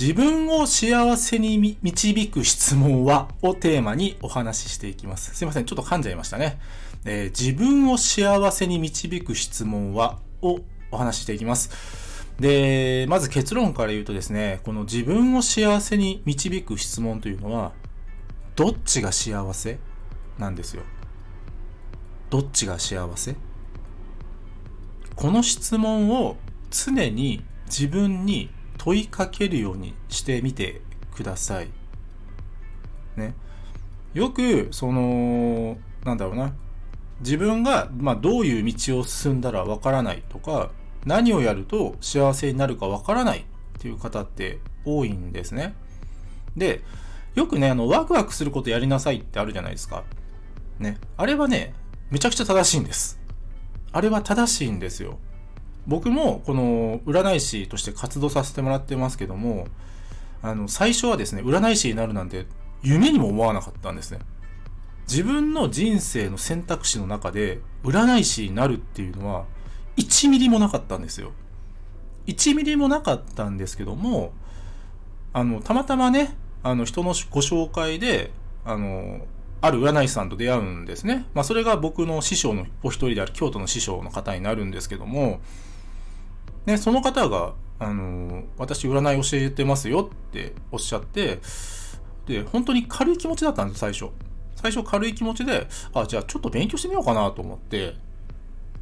自分を幸せに導く質問はをテーマにお話ししていきます。すいません、ちょっと噛んじゃいましたね。えー自分を幸せに導く質問はをお話ししていきます。で、まず結論から言うとですね、この自分を幸せに導く質問というのは、どっちが幸せ？なんですよ。どっちが幸せ？この質問を常に自分に問いかけるようにしてみてください。ね。よく、その、なんだろうな。自分が、まあ、どういう道を進んだらわからないとか、何をやると幸せになるかわからないっていう方って多いんですね。で、よくね、あの、ワクワクすることやりなさいってあるじゃないですか。ね。あれはね、めちゃくちゃ正しいんです。あれは正しいんですよ。僕もこの占い師として活動させてもらってますけども、あの、最初はですね、占い師になるなんて夢にも思わなかったんですね。自分の人生の選択肢の中で占い師になるっていうのは1ミリもなかったんですよ。1ミリもなかったんですけども、あの、たまたまね、あの、人のご紹介で、あの、ある占い師さんと出会うんですね。まあ、それが僕の師匠のお一人である京都の師匠の方になるんですけども、ね、その方が、あの、私占い教えてますよっておっしゃって、で、本当に軽い気持ちだったんです、最初。最初軽い気持ちで、あ、じゃあちょっと勉強してみようかなと思って、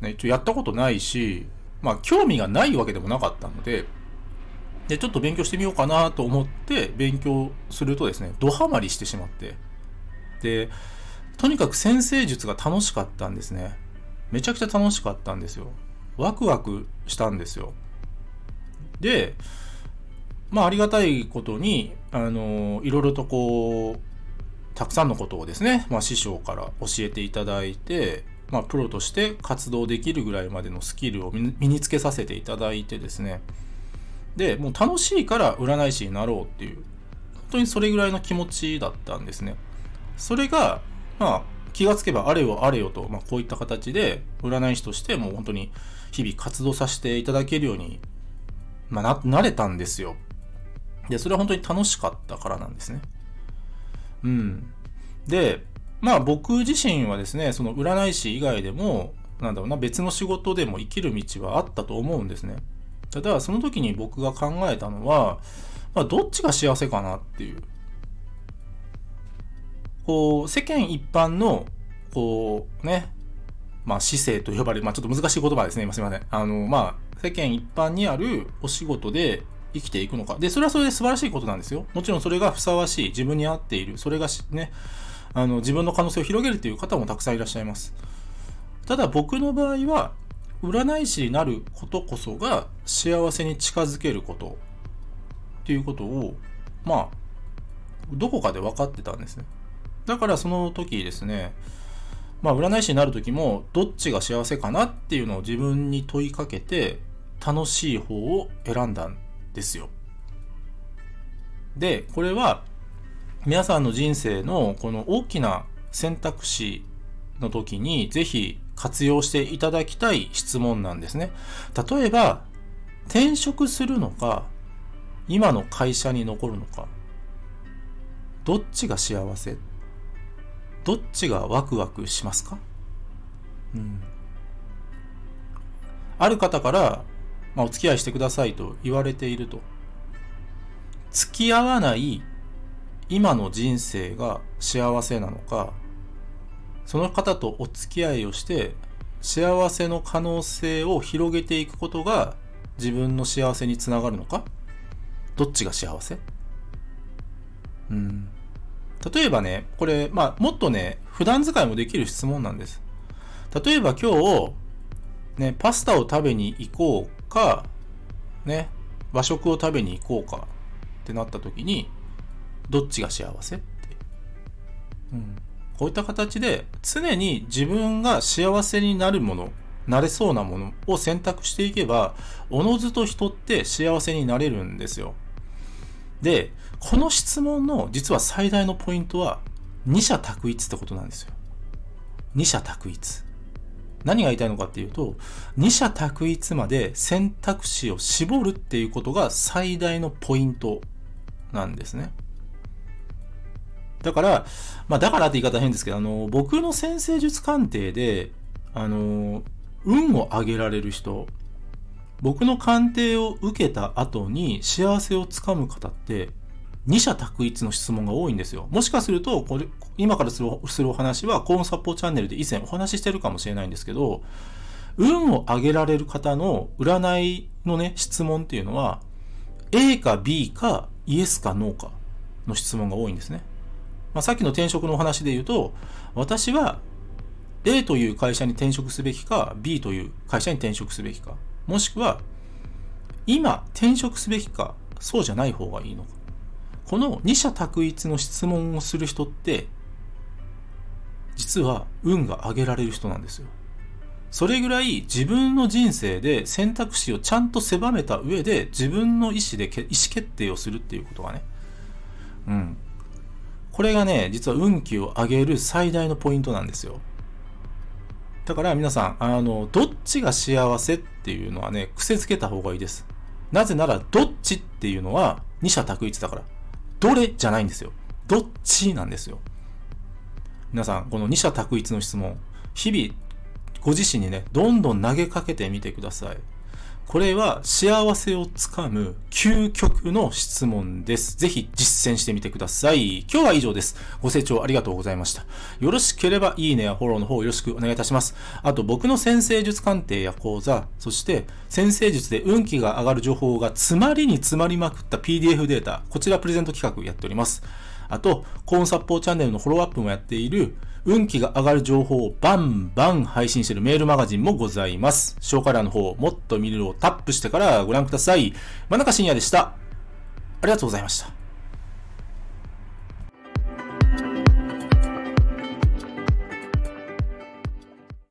ね、一応やったことないし、まあ、興味がないわけでもなかったので、で、ちょっと勉強してみようかなと思って勉強するとですね、ドハマりしてしまって、で、とにかく先生術が楽しかったんですね。めちゃくちゃ楽しかったんですよ。ワクワクしたんですよ。で、まあありがたいことに、あの、いろいろとこう、たくさんのことをですね、まあ師匠から教えていただいて、まあプロとして活動できるぐらいまでのスキルを身につけさせていただいてですね、で、もう楽しいから占い師になろうっていう、本当にそれぐらいの気持ちだったんですね。それが、まあ、気がつけばあれよあれよと、まあ、こういった形で占い師としてもう本当に日々活動させていただけるように、まあ、な、なれたんですよ。で、それは本当に楽しかったからなんですね。うん。で、まあ僕自身はですね、その占い師以外でも、なんだろうな、別の仕事でも生きる道はあったと思うんですね。ただ、その時に僕が考えたのは、まあ、どっちが幸せかなっていう。こう、世間一般の、こう、ね、まあ、市政と呼ばれる、まあ、ちょっと難しい言葉ですね。今すいません。あの、まあ、世間一般にあるお仕事で生きていくのか。で、それはそれで素晴らしいことなんですよ。もちろんそれがふさわしい、自分に合っている、それがしね、あの、自分の可能性を広げるという方もたくさんいらっしゃいます。ただ僕の場合は、占い師になることこそが幸せに近づけることっていうことを、まあ、どこかで分かってたんですね。だからその時ですね、まあ占い師になる時もどっちが幸せかなっていうのを自分に問いかけて楽しい方を選んだんですよ。で、これは皆さんの人生のこの大きな選択肢の時にぜひ活用していただきたい質問なんですね。例えば、転職するのか、今の会社に残るのか、どっちが幸せ？どっちがワクワクしますか？うん。ある方から、まあ、お付き合いしてくださいと言われていると。付き合わない今の人生が幸せなのか、その方とお付き合いをして幸せの可能性を広げていくことが自分の幸せにつながるのか？どっちが幸せ？うん。例えばね、これ、まあ、もっとね、普段使いもできる質問なんです。例えば今日、ね、パスタを食べに行こうか、ね、和食を食べに行こうかってなった時に、どっちが幸せ？って。うん。こういった形で常に自分が幸せになるもの、なれそうなものを選択していけば、おのずと人って幸せになれるんですよ。で、この質問の実は最大のポイントは、二者択一ってことなんですよ。二者択一。何が言いたいのかっていうと、二者択一まで選択肢を絞るっていうことが最大のポイントなんですね。だから、まあだからって言い方変ですけど、あの、僕の先生術鑑定で、あの、運を上げられる人、僕の鑑定を受けた後に幸せをつかむ方って、二者択一の質問が多いんですよ。もしかすると、これ、今からするするお話は、コーンサポチャンネルで以前お話ししてるかもしれないんですけど、運を上げられる方の占いのね、質問っていうのは、A か B かイエスかノーかの質問が多いんですね。まあ、さっきの転職のお話で言うと、私は A という会社に転職すべきか、B という会社に転職すべきか、もしくは、今転職すべきか、そうじゃない方がいいのか。この二者択一の質問をする人って、実は運が上げられる人なんですよ。それぐらい自分の人生で選択肢をちゃんと狭めた上で自分の意思で意思決定をするっていうことがね。うん。これがね、実は運気を上げる最大のポイントなんですよ。だから皆さん、あの、どっちが幸せっていうのはね、癖つけた方がいいです。なぜなら、どっちっていうのは二者択一だから。どれじゃないんですよ。どっちなんですよ。皆さん、この二者択一の質問、日々、ご自身にね、どんどん投げかけてみてください。これは幸せをつかむ究極の質問です。ぜひ実践してみてください。今日は以上です。ご清聴ありがとうございました。よろしければいいねやフォローの方よろしくお願いいたします。あと僕の先生術鑑定や講座、そして先生術で運気が上がる情報が詰まりに詰まりまくった PDF データ、こちらプレゼント企画やっております。あと、コーンサッポーチャンネルのフォローアップもやっている運気が上がる情報をバンバン配信しているメールマガジンもございます。紹介欄の方、もっと見るをタップしてからご覧ください。真中深也でした。ありがとうございました。